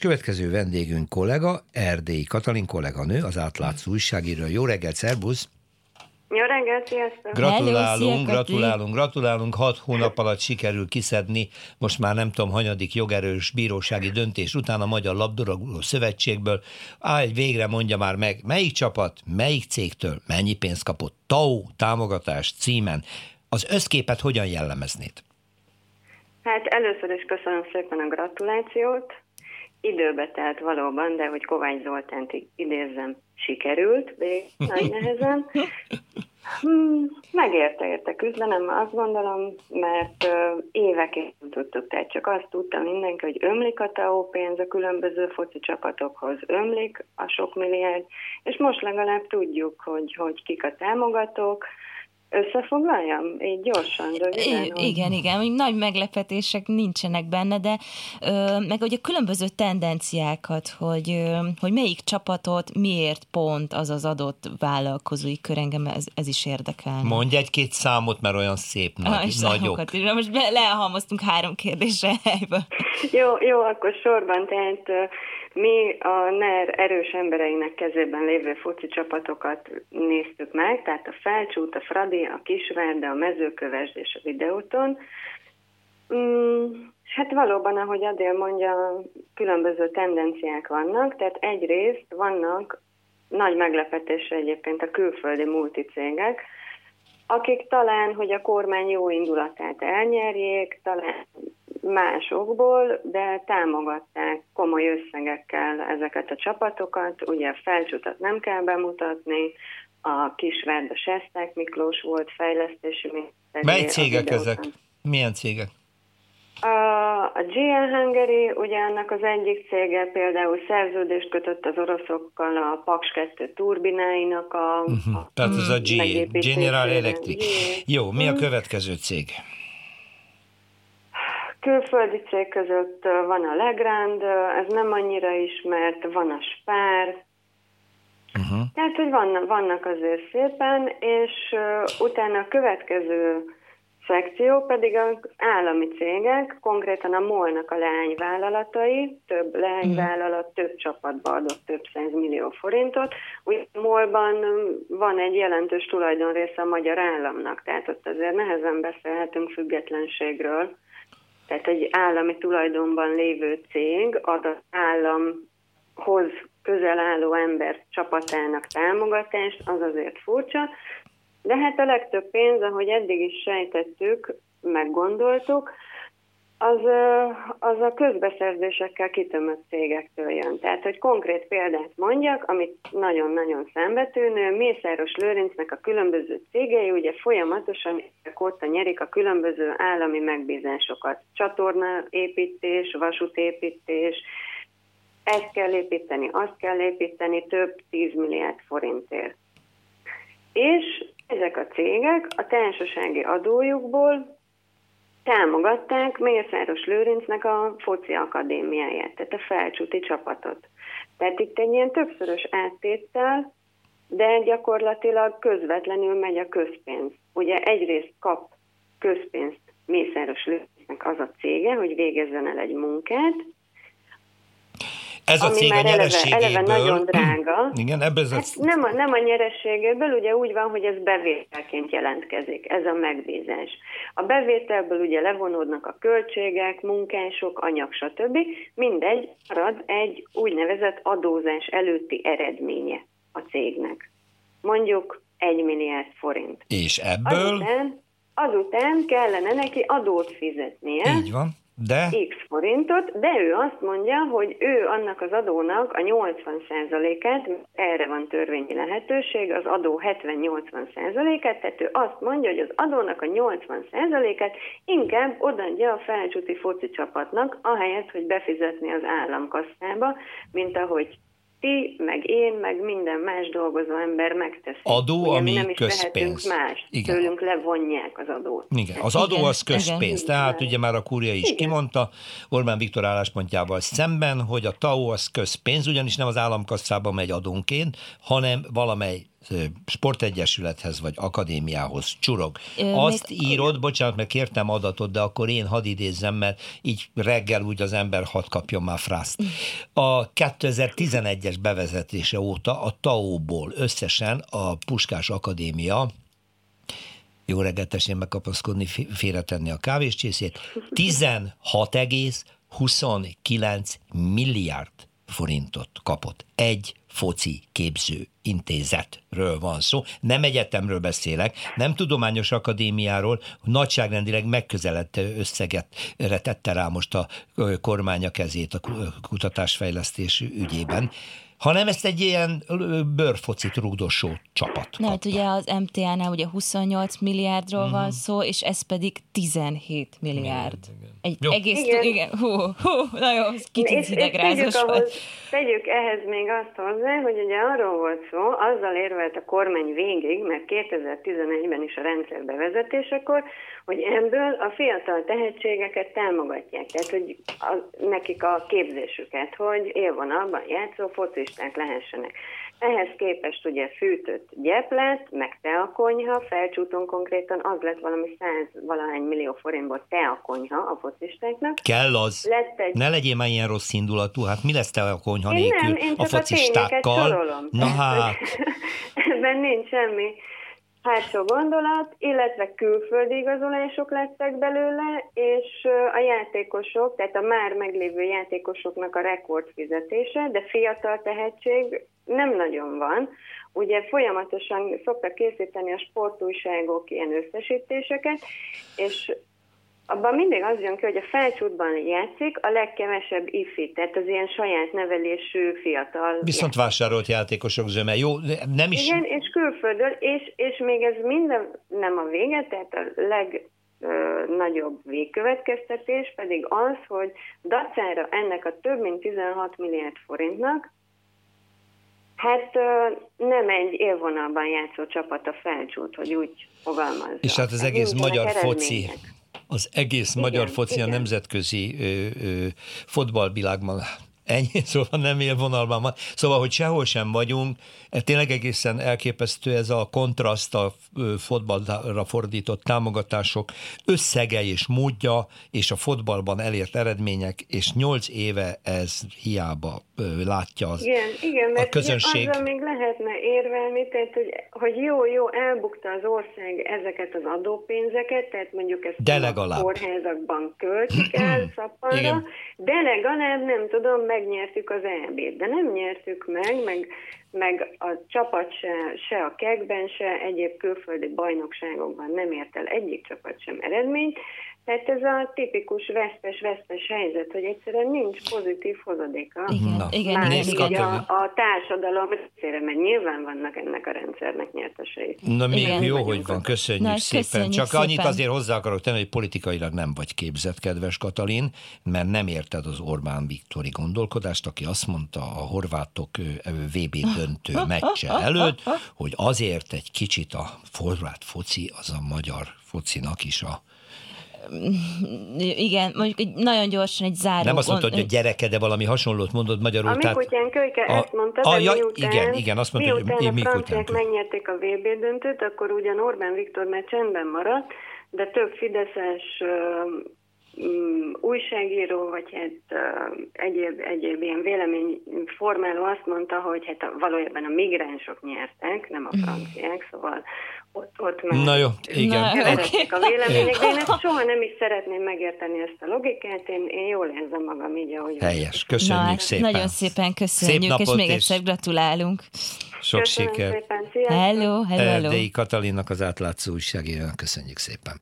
Következő vendégünk kollega, Erdélyi Katalin kolléganő, az átlátszó újságíró. Jó reggelt, szervusz! Jó reggelt, sziasztok! Gratulálunk, Hello, gratulálunk, gratulálunk. Hat hónap alatt sikerül kiszedni, most már nem tudom, hanyadik jogerős bírósági döntés után a Magyar Labdarúgó Szövetségből. Állj, végre mondja már meg, melyik csapat, melyik cégtől mennyi pénzt kapott, TAU támogatás címen. Az összképet hogyan jellemeznéd? Hát először is köszönöm szépen a gratulációt. Időbe telt valóban, de hogy Kovács Zoltánt idézzem, sikerült, végig nagy nehezen. Hmm, megérte érte küzdenem, azt gondolom, mert évekig tudtuk, tehát csak azt tudta mindenki, hogy ömlik a TAO pénz a különböző foci csapatokhoz, ömlik a sok milliárd, és most legalább tudjuk, hogy, hogy kik a támogatók, Összefoglaljam? Így gyorsan, röviden? I- igen, igen, nagy meglepetések nincsenek benne, de ö, meg ugye különböző tendenciákat, hogy, ö, hogy melyik csapatot miért pont az az adott vállalkozói kör, engem ez, ez is érdekel. Mondj egy-két számot, mert olyan szép nagy, nagyok. Is. Most lehalmoztunk három kérdésre helyből. Jó, jó, akkor sorban, tehát mi a NER erős embereinek kezében lévő foci csapatokat néztük meg, tehát a Felcsút, a Fradi, a Kisvárda, a Mezőkövesd és a Videóton. Mm, hát valóban, ahogy Adél mondja, különböző tendenciák vannak, tehát egyrészt vannak nagy meglepetésre egyébként a külföldi multicégek, akik talán, hogy a kormány jó indulatát elnyerjék, talán másokból, de támogatták komoly összegekkel ezeket a csapatokat. Ugye a felcsutat nem kell bemutatni, a Kisvárda Sesták Miklós volt fejlesztési miniszter. Mely cégek ezek? Milyen cégek? A, a GN Hungary, ugye annak az egyik cége például szerződést kötött az oroszokkal a Paks 2 turbináinak a... Uh-huh. a Tehát ez a G, General Electric. Jó, mi a mhm. következő cég? Külföldi cég között van a Legrand, ez nem annyira ismert, van a Spár, uh-huh. tehát, hogy vannak, vannak azért szépen, és uh, utána a következő szekció pedig az állami cégek, konkrétan a MOL-nak a leányvállalatai, több leányvállalat több csapatba adott több millió forintot. Ugye MOL-ban van egy jelentős tulajdonrésze a magyar államnak, tehát ott azért nehezen beszélhetünk függetlenségről. Tehát egy állami tulajdonban lévő cég ad az államhoz közel álló ember csapatának támogatást, az azért furcsa, de hát a legtöbb pénz, ahogy eddig is sejtettük, meggondoltuk, az, az a közbeszerzésekkel kitömött cégektől jön. Tehát, hogy konkrét példát mondjak, amit nagyon-nagyon szembetűnő, Mészáros Lőrincnek a különböző cégei ugye folyamatosan óta nyerik a különböző állami megbízásokat. Csatornaépítés, vasútépítés, ezt kell építeni, azt kell építeni több 10 milliárd forintért. És ezek a cégek a társasági adójukból támogatták Mészáros Lőrincnek a foci akadémiáját, tehát a felcsúti csapatot. Tehát itt egy ilyen többszörös áttéttel, de gyakorlatilag közvetlenül megy a közpénz. Ugye egyrészt kap közpénzt Mészáros Lőrincnek az a cége, hogy végezzen el egy munkát, ez a cég a nyerességéből... Eleve, eleve nagyon drága. Igen, ebből ez hát a... nem, a, nem a nyerességéből, ugye úgy van, hogy ez bevételként jelentkezik, ez a megbízás. A bevételből ugye levonódnak a költségek, munkások, anyag, stb. Mindegy, marad egy úgynevezett adózás előtti eredménye a cégnek. Mondjuk egy milliárd forint. És ebből? Azután, azután kellene neki adót fizetnie. Így van de? X forintot, de ő azt mondja, hogy ő annak az adónak a 80%-át, erre van törvényi lehetőség, az adó 70-80%-át, tehát ő azt mondja, hogy az adónak a 80%-át inkább odaadja a felcsúti foci csapatnak, ahelyett, hogy befizetni az államkasszába, mint ahogy ti, meg én, meg minden más dolgozó ember megteszi. Adó, Ugye, ami nem is közpénz. Más. Igen. Tőlünk levonják az adót. Igen, az adó az közpénz. Igen. Tehát ugye már a kúria is Igen. kimondta Orbán Viktor álláspontjával szemben, hogy a TAO az közpénz, ugyanis nem az államkasszában megy adónként, hanem valamely sportegyesülethez vagy akadémiához csurog. Ö, Azt még... írod, bocsánat, mert kértem adatot, de akkor én hadd idézzem, mert így reggel úgy az ember hadd kapjon már frászt. A 2011-es bevezetése óta a TAO-ból összesen a Puskás Akadémia jó reggelt tessék megkapaszkodni, félretenni a kávéscsészét, 16,29 milliárd forintot kapott. Egy foci képző intézetről van szó. Nem egyetemről beszélek, nem tudományos akadémiáról, nagyságrendileg megközeledte összeget tette rá most a kormány a kezét a kutatásfejlesztés ügyében hanem ezt egy ilyen bőrfocit rúgdosó csapat. Na, hát ugye az MTA-nál ugye 28 milliárdról mm. van szó, és ez pedig 17 milliárd. Igen, Egy jó. egész, igen. igen, hú, hú, nagyon kicsit hidegrázos volt. Tegyük ehhez még azt hozzá, hogy ugye arról volt szó, azzal érvelt a kormány végig, mert 2011-ben is a rendszer bevezetésekor, hogy ebből a fiatal tehetségeket támogatják, tehát hogy a, nekik a képzésüket, hogy élvonalban játszó focisták lehessenek. Ehhez képest ugye fűtött gyeplet, meg teakonyha, felcsúton konkrétan az lett valami száz valahány millió forintból teakonyha a focistáknak. Kell az. Lett egy... Ne legyél már ilyen rossz indulatú, hát mi lesz teakonyha nélkül nem, én a focistákkal? A Na hát. Ebben nincs semmi hátsó gondolat, illetve külföldi igazolások lettek belőle, és a játékosok, tehát a már meglévő játékosoknak a rekord fizetése, de fiatal tehetség nem nagyon van. Ugye folyamatosan szoktak készíteni a sportújságok ilyen összesítéseket, és abban mindig az jön ki, hogy a felcsútban játszik a legkevesebb ifi, tehát az ilyen saját nevelésű fiatal. Viszont játék. vásárolt játékosok zöme, jó? Nem is... Igen, és külföldről, és, és még ez minden nem a vége, tehát a leg nagyobb végkövetkeztetés pedig az, hogy dacára ennek a több mint 16 milliárd forintnak Hát nem egy élvonalban játszó csapat a felcsút, hogy úgy fogalmazza. És hát az egész magyar foci az egész igen, magyar foci igen. a nemzetközi ö, ö, fotballvilágban ennyi, szóval nem élvonalban van. Szóval, hogy sehol sem vagyunk, tényleg egészen elképesztő ez a kontraszt a fotballra fordított támogatások összege és módja, és a fotballban elért eredmények, és nyolc éve ez hiába látja az igen, igen, mert a közönség. Azzal még lehetne érvelni, tehát hogy, hogy jó, jó, elbukta az ország ezeket az adópénzeket, tehát mondjuk ezt de legalább. a kórházakban költik el szappanra, de legalább nem tudom, megnyertük az EB-t, de nem nyertük meg, meg, meg a csapat se, se a kekben, se egyéb külföldi bajnokságokban nem ért el egyik csapat sem eredményt, tehát ez a tipikus vesztes-vesztes helyzet, hogy egyszerűen nincs pozitív hozadéka. Igen, Na. igen, Már igen, igen. A, a társadalom részére, mert nyilván vannak ennek a rendszernek nyertesei. Na még igen. jó, hogy van, köszönjük Na, szépen. Köszönjük Csak szépen. annyit azért hozzá akarok tenni, hogy politikailag nem vagy képzett, kedves Katalin, mert nem érted az Orbán Viktori gondolkodást, aki azt mondta a horvátok VB döntő meccse előtt, hogy azért egy kicsit a horvát foci az a magyar focinak is a igen, mondjuk egy nagyon gyorsan egy záró... Nem azt mondtad, hogy a gyereke, de valami hasonlót mondott magyarul. A tehát... Mikutyán Kölyke a, ezt mondta, a, ja, miután, igen, igen, azt mondta, miután hogy a franciák megnyerték a VB döntőt, akkor ugyan Orbán Viktor már csendben maradt, de több fideszes um, újságíró, vagy hát uh, egyéb, egyéb ilyen véleményformáló azt mondta, hogy hát a, valójában a migránsok nyertek, nem a franciák, szóval ott, ott már Na jó, igen. Na, okay. a vélemények, de én ezt soha nem is szeretném megérteni ezt a logikát, én, én jól érzem magam így, ahogy... Helyes, köszönjük Na, szépen. Nagyon szépen köszönjük, Szép és még egyszer gratulálunk. Sok Köszönöm sikert. Szépen, hello, hello, hello. Dei Katalinnak az átlátszó újságírónak köszönjük szépen.